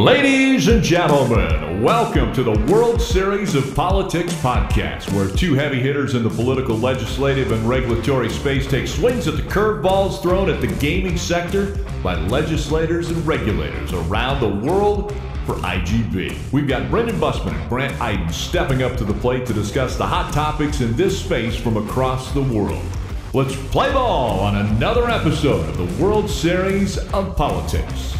Ladies and gentlemen, welcome to the World Series of Politics podcast, where two heavy hitters in the political, legislative, and regulatory space take swings at the curveballs thrown at the gaming sector by legislators and regulators around the world for iGB. We've got Brendan Bussmann and Brandt Iden stepping up to the plate to discuss the hot topics in this space from across the world. Let's play ball on another episode of the World Series of Politics.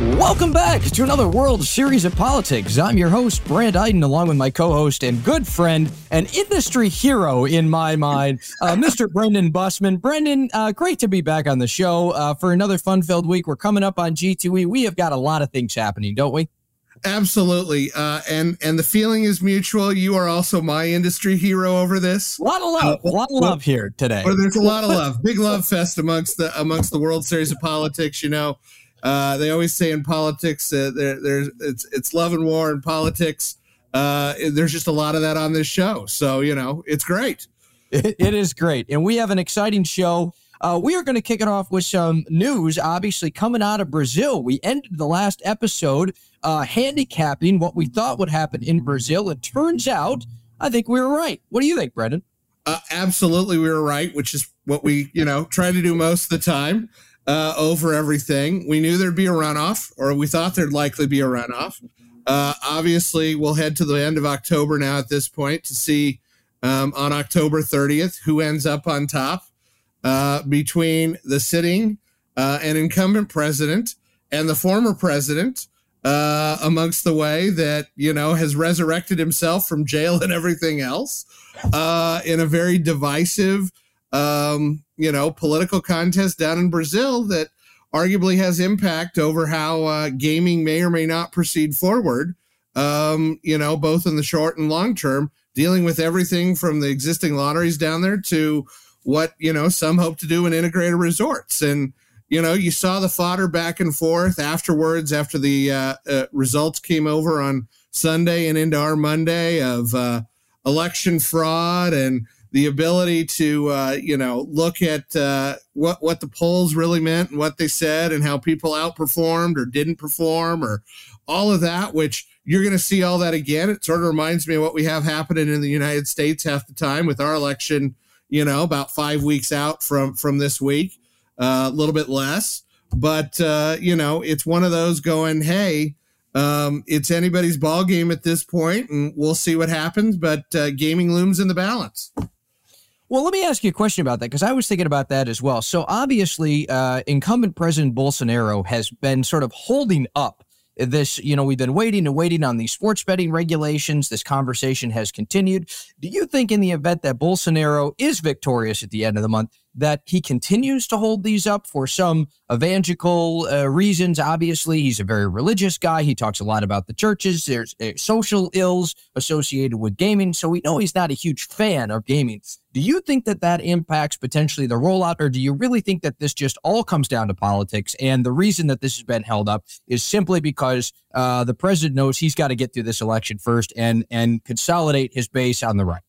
Welcome back to another World Series of Politics. I'm your host, Brandt Iden, along with my co host and good friend, an industry hero in my mind, uh, Mr. Brendan Bussmann. Brendan, uh, great to be back on the show uh, for another fun filled week. We're coming up on G2E. We have got a lot of things happening, don't we? Absolutely, uh, and and the feeling is mutual. You are also my industry hero over this. A lot of love, uh, a lot of love here today. Well, there's a lot of love, big love fest amongst the amongst the World Series of Politics. You know, uh, they always say in politics, uh, there, there's it's it's love and war in politics. Uh, there's just a lot of that on this show, so you know it's great. it, it is great, and we have an exciting show. Uh, we are going to kick it off with some news, obviously coming out of Brazil. We ended the last episode uh, handicapping what we thought would happen in Brazil. It turns out, I think we were right. What do you think, Brendan? Uh, absolutely, we were right, which is what we, you know, try to do most of the time uh, over everything. We knew there'd be a runoff, or we thought there'd likely be a runoff. Uh, obviously, we'll head to the end of October now at this point to see um, on October 30th who ends up on top uh, between the sitting uh, and incumbent president and the former president. Uh, amongst the way that you know has resurrected himself from jail and everything else uh, in a very divisive um, you know, political contest down in Brazil that arguably has impact over how uh, gaming may or may not proceed forward. Um, you know, both in the short and long term, dealing with everything from the existing lotteries down there to what you know some hope to do in integrated resorts and you know you saw the fodder back and forth afterwards after the uh, uh, results came over on sunday and into our monday of uh, election fraud and the ability to uh, you know look at uh, what what the polls really meant and what they said and how people outperformed or didn't perform or all of that which you're going to see all that again. It sort of reminds me of what we have happening in the united states half the time with our election you know about five weeks out from from this week uh, a little bit less. But uh, you know it's one of those going hey um, it's anybody's ball game at this point and we'll see what happens but uh, gaming looms in the balance well, let me ask you a question about that because I was thinking about that as well. So, obviously, uh, incumbent President Bolsonaro has been sort of holding up this. You know, we've been waiting and waiting on these sports betting regulations. This conversation has continued. Do you think, in the event that Bolsonaro is victorious at the end of the month, that he continues to hold these up for some evangelical uh, reasons. Obviously, he's a very religious guy. He talks a lot about the churches. There's uh, social ills associated with gaming. So we know he's not a huge fan of gaming. Do you think that that impacts potentially the rollout, or do you really think that this just all comes down to politics? And the reason that this has been held up is simply because uh, the president knows he's got to get through this election first and and consolidate his base on the right.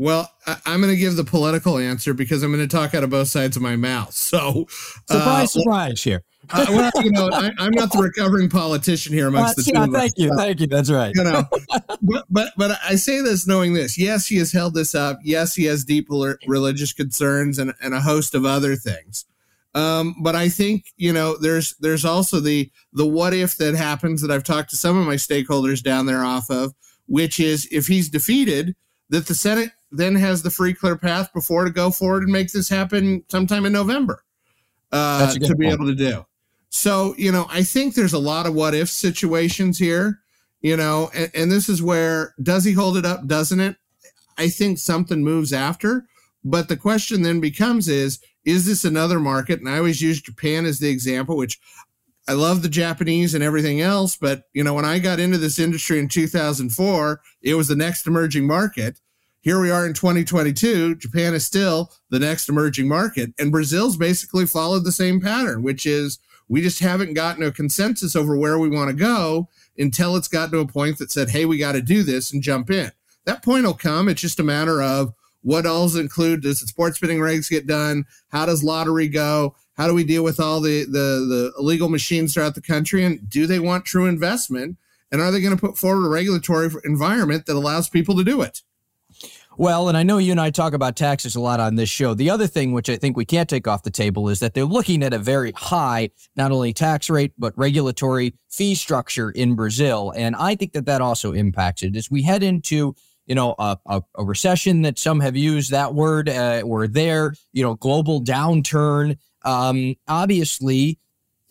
Well, I, am going to give the political answer because I'm going to talk out of both sides of my mouth. So, surprise, uh, surprise here. uh, well, you know, I, am not the recovering politician here amongst uh, the two. Yeah, thank you, thank you. That's right. You know, but, but but I say this knowing this. Yes, he has held this up. Yes, he has deep religious concerns and, and a host of other things. Um, but I think you know there's there's also the the what if that happens that I've talked to some of my stakeholders down there off of, which is if he's defeated, that the Senate then has the free clear path before to go forward and make this happen sometime in November uh, to be point. able to do. So, you know, I think there's a lot of what if situations here, you know, and, and this is where does he hold it up? Doesn't it? I think something moves after. But the question then becomes is, is this another market? And I always use Japan as the example, which I love the Japanese and everything else. But, you know, when I got into this industry in 2004, it was the next emerging market here we are in 2022. Japan is still the next emerging market. And Brazil's basically followed the same pattern, which is we just haven't gotten a consensus over where we want to go until it's gotten to a point that said, hey, we got to do this and jump in. That point will come. It's just a matter of what else include. Does the sports betting regs get done? How does lottery go? How do we deal with all the the the illegal machines throughout the country? And do they want true investment? And are they going to put forward a regulatory environment that allows people to do it? Well, and I know you and I talk about taxes a lot on this show. The other thing, which I think we can't take off the table, is that they're looking at a very high, not only tax rate, but regulatory fee structure in Brazil. And I think that that also impacts it as we head into you know, a, a, a, recession that some have used that word. Uh, we're there, you know, global downturn. Um, obviously,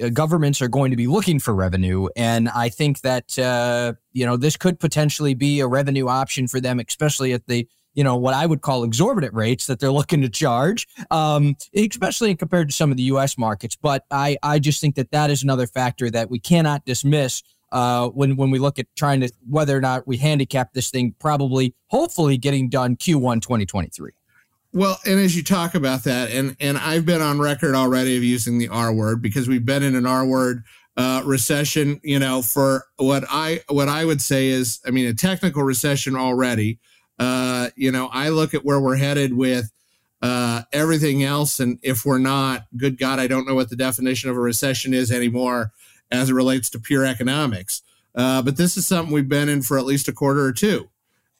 uh, governments are going to be looking for revenue. And I think that, uh, you know, this could potentially be a revenue option for them, especially at the, you know, what I would call exorbitant rates that they're looking to charge, um, especially compared to some of the U.S. markets. But I, I just think that that is another factor that we cannot dismiss uh, when when we look at trying to whether or not we handicap this thing, probably hopefully getting done Q1 2023. Well, and as you talk about that, and and I've been on record already of using the R word because we've been in an R word uh, recession. You know, for what I what I would say is, I mean, a technical recession already. Uh, you know, I look at where we're headed with uh, everything else, and if we're not, good God, I don't know what the definition of a recession is anymore as it relates to pure economics. Uh, but this is something we've been in for at least a quarter or two.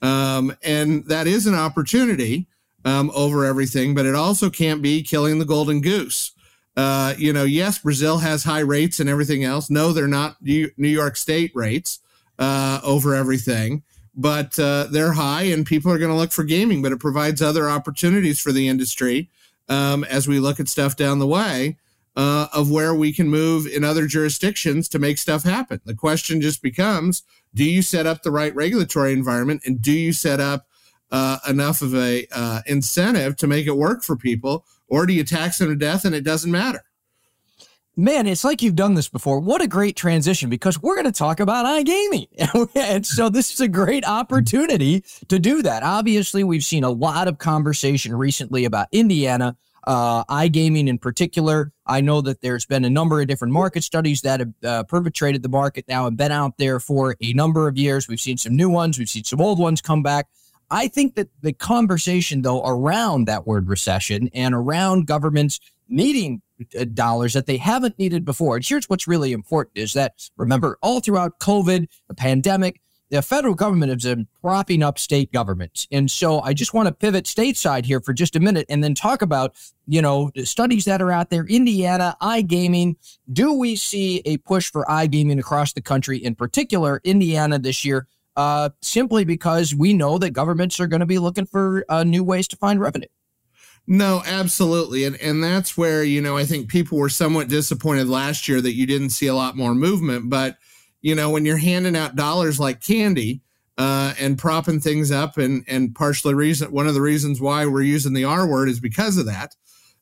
Um, and that is an opportunity um, over everything, but it also can't be killing the golden goose. Uh, you know, yes, Brazil has high rates and everything else. No, they're not New York State rates uh, over everything, but uh, they're high and people are going to look for gaming, but it provides other opportunities for the industry um, as we look at stuff down the way uh, of where we can move in other jurisdictions to make stuff happen. The question just becomes do you set up the right regulatory environment and do you set up uh, enough of a uh, incentive to make it work for people or do you tax them to death and it doesn't matter? Man, it's like you've done this before. What a great transition because we're going to talk about iGaming. and so this is a great opportunity to do that. Obviously, we've seen a lot of conversation recently about Indiana uh, iGaming in particular. I know that there's been a number of different market studies that have uh, perpetrated the market now and been out there for a number of years. We've seen some new ones, we've seen some old ones come back. I think that the conversation, though, around that word recession and around governments needing dollars that they haven't needed before. And here's what's really important is that remember, all throughout COVID, the pandemic, the federal government has been propping up state governments. And so I just want to pivot stateside here for just a minute and then talk about, you know, the studies that are out there. Indiana, iGaming. Do we see a push for iGaming across the country, in particular, Indiana this year? Uh, simply because we know that governments are going to be looking for uh, new ways to find revenue. No, absolutely. And and that's where, you know, I think people were somewhat disappointed last year that you didn't see a lot more movement, but you know, when you're handing out dollars like candy uh, and propping things up, and and partially reason one of the reasons why we're using the R word is because of that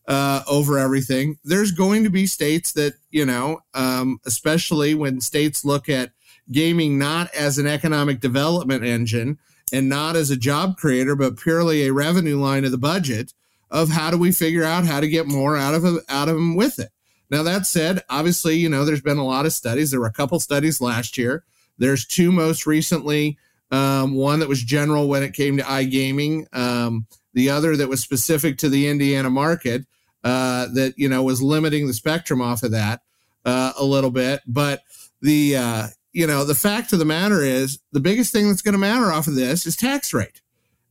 uh, over everything. There's going to be states that you know, um, especially when states look at gaming not as an economic development engine and not as a job creator, but purely a revenue line of the budget of how do we figure out how to get more out of out of them with it. Now, that said, obviously, you know, there's been a lot of studies. There were a couple studies last year. There's two most recently, um, one that was general when it came to iGaming, um, the other that was specific to the Indiana market uh, that, you know, was limiting the spectrum off of that uh, a little bit. But the, uh, you know, the fact of the matter is the biggest thing that's going to matter off of this is tax rate.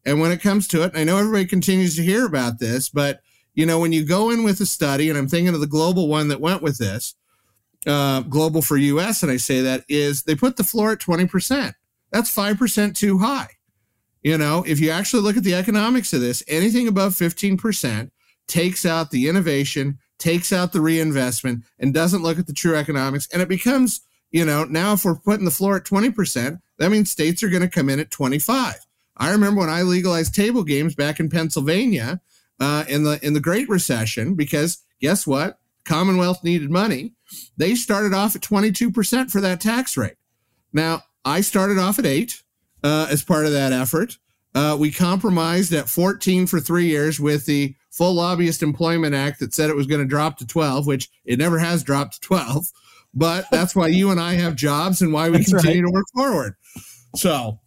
And when it comes to it, I know everybody continues to hear about this, but you know, when you go in with a study, and I'm thinking of the global one that went with this, uh, global for US, and I say that is they put the floor at 20%. That's 5% too high. You know, if you actually look at the economics of this, anything above 15% takes out the innovation, takes out the reinvestment, and doesn't look at the true economics. And it becomes, you know, now if we're putting the floor at 20%, that means states are going to come in at 25. I remember when I legalized table games back in Pennsylvania, uh, in the in the Great Recession because guess what? Commonwealth needed money. They started off at 22% for that tax rate. Now, I started off at eight uh, as part of that effort. Uh, we compromised at 14 for three years with the full lobbyist employment act that said it was going to drop to 12, which it never has dropped to 12. But that's why you and I have jobs and why we that's continue right. to work forward. So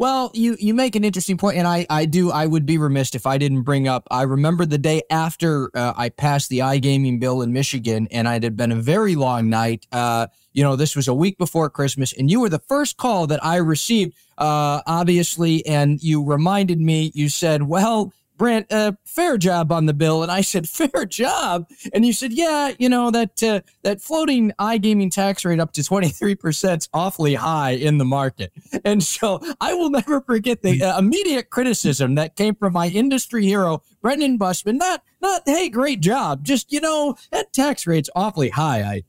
Well, you you make an interesting point, and I I do I would be remiss if I didn't bring up. I remember the day after uh, I passed the iGaming bill in Michigan, and it had been a very long night. Uh, you know, this was a week before Christmas, and you were the first call that I received, uh, obviously, and you reminded me. You said, "Well." Brandt, uh, fair job on the bill. And I said, fair job. And you said, yeah, you know, that uh, that floating iGaming tax rate up to 23% is awfully high in the market. And so I will never forget the uh, immediate criticism that came from my industry hero, Brendan Bussmann. Not, not, hey, great job. Just, you know, that tax rate's awfully high. I,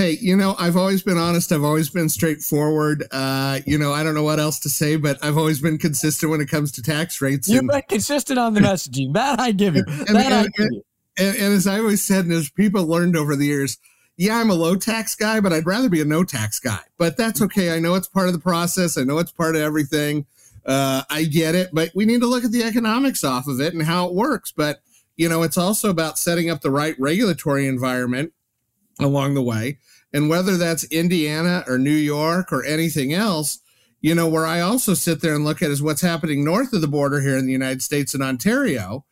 Hey, you know, I've always been honest. I've always been straightforward. Uh, you know, I don't know what else to say, but I've always been consistent when it comes to tax rates. You've and, been consistent on the messaging. that I give you. And, that and, I give you. And, and, as I always said, and as people learned over the years, yeah, I'm a low tax guy, but I'd rather be a no tax guy. But that's okay. I know it's part of the process. I know it's part of everything. Uh, I get it, but we need to look at the economics off of it and how it works. But you know, it's also about setting up the right regulatory environment along the way and whether that's Indiana or New York or anything else, you know, where I also sit there and look at is what's happening north of the border here in the United States and Ontario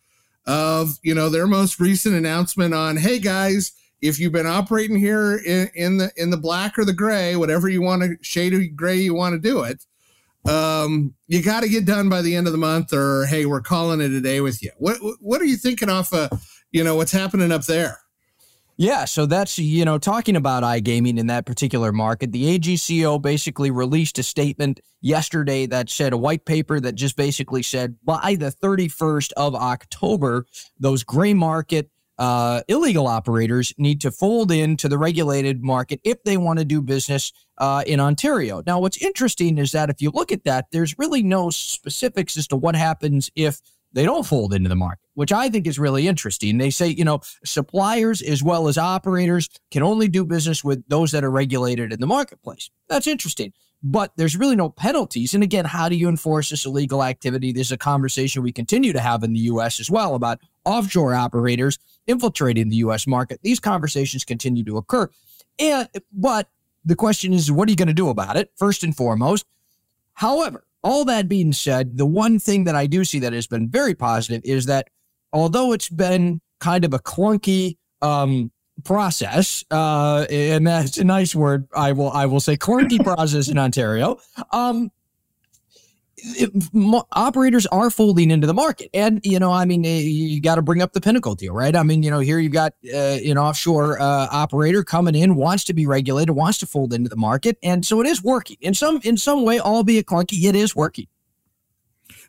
of, you know, their most recent announcement on, hey guys, if you've been operating here in, in the in the black or the gray, whatever you want to shade of gray you want to do it, um, you got to get done by the end of the month, or hey, we're calling it a day with you. What what are you thinking off of, you know, what's happening up there? Yeah, so that's, you know, talking about iGaming in that particular market. The AGCO basically released a statement yesterday that said a white paper that just basically said by the 31st of October, those gray market uh, illegal operators need to fold into the regulated market if they want to do business uh, in Ontario. Now, what's interesting is that if you look at that, there's really no specifics as to what happens if they don't fold into the market, which I think is really interesting. They say, you know, suppliers as well as operators can only do business with those that are regulated in the marketplace. That's interesting. But there's really no penalties. And again, how do you enforce this illegal activity? There's a conversation we continue to have in the US as well about offshore operators infiltrating the US market. These conversations continue to occur. And but the question is, what are you going to do about it? First and foremost. However, all that being said, the one thing that I do see that has been very positive is that although it's been kind of a clunky um, process, uh, and that's a nice word, I will I will say clunky process in Ontario. Um, it, operators are folding into the market. And, you know, I mean, eh, you got to bring up the Pinnacle deal, right? I mean, you know, here you've got uh, an offshore uh, operator coming in, wants to be regulated, wants to fold into the market. And so it is working in some, in some way, albeit clunky, it is working.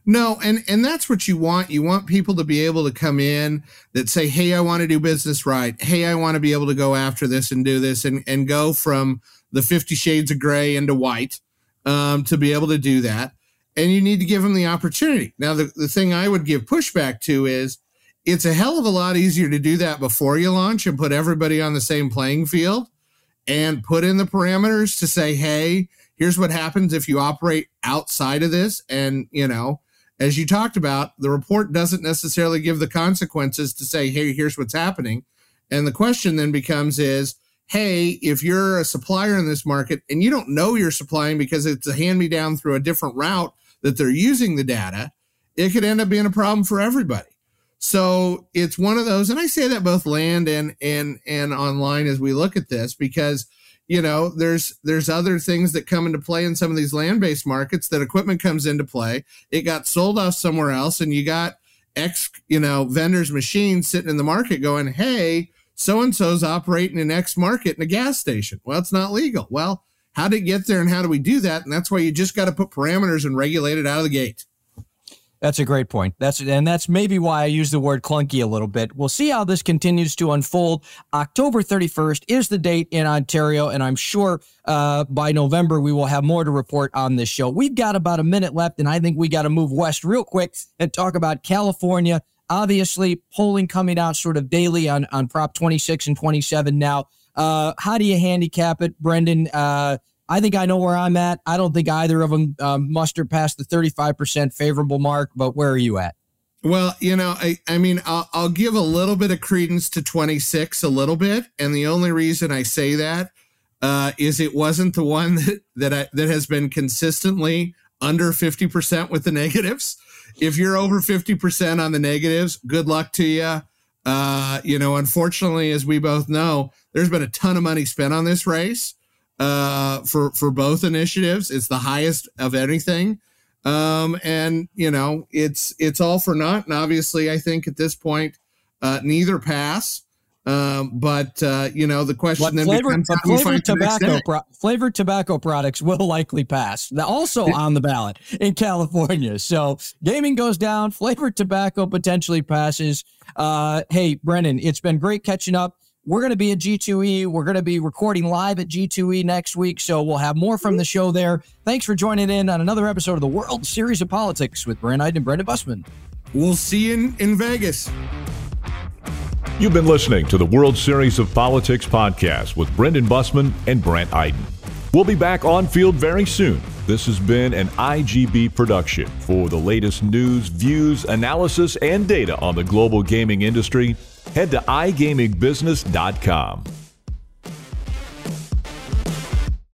No, and and that's what you want. You want people to be able to come in that say, "Hey, I want to do business right. Hey, I want to be able to go after this and do this and and go from the 50 shades of gray into white um, to be able to do that." And you need to give them the opportunity. Now, the, the thing I would give pushback to is it's a hell of a lot easier to do that before you launch and put everybody on the same playing field and put in the parameters to say, hey, here's what happens if you operate outside of this. And, you know, as you talked about, the report doesn't necessarily give the consequences to say, hey, here's what's happening. And the question then becomes is, hey, if you're a supplier in this market and you don't know you're supplying because it's a hand me down through a different route that they're using the data, it could end up being a problem for everybody. So it's one of those, and I say that both land and and and online as we look at this because you know there's there's other things that come into play in some of these land-based markets that equipment comes into play. It got sold off somewhere else, and you got X you know vendors machines sitting in the market going, hey, so and so's operating in X market in a gas station. Well, it's not legal. Well, how did it get there and how do we do that? And that's why you just got to put parameters and regulate it out of the gate. That's a great point. That's and that's maybe why I use the word clunky a little bit. We'll see how this continues to unfold. October 31st is the date in Ontario, and I'm sure uh, by November we will have more to report on this show. We've got about a minute left, and I think we got to move west real quick and talk about California. Obviously, polling coming out sort of daily on on Prop 26 and 27 now. Uh, how do you handicap it, Brendan? Uh, I think I know where I'm at. I don't think either of them um, muster past the 35% favorable mark, but where are you at? Well, you know, I, I mean, I'll, I'll give a little bit of credence to 26, a little bit. And the only reason I say that uh, is it wasn't the one that, that, I, that has been consistently under 50% with the negatives. If you're over 50% on the negatives, good luck to you. Uh, you know, unfortunately, as we both know, there's been a ton of money spent on this race uh, for for both initiatives. It's the highest of anything, um, and you know, it's it's all for naught. And obviously, I think at this point, uh, neither pass. Um, but uh, you know, the question but then flavored, becomes how flavored tobacco pro- flavored tobacco products will likely pass. Also on the ballot in California. So gaming goes down, flavored tobacco potentially passes. Uh, hey, Brendan, it's been great catching up. We're going to be at G2E. We're going to be recording live at G2E next week. So we'll have more from the show there. Thanks for joining in on another episode of the World Series of Politics with Brandt Iden and Brendan Bussmann. We'll see you in, in Vegas. You've been listening to the World Series of Politics podcast with Brendan Bussmann and Brandt Iden. We'll be back on field very soon. This has been an iGB production. For the latest news, views, analysis, and data on the global gaming industry, head to igamingbusiness.com.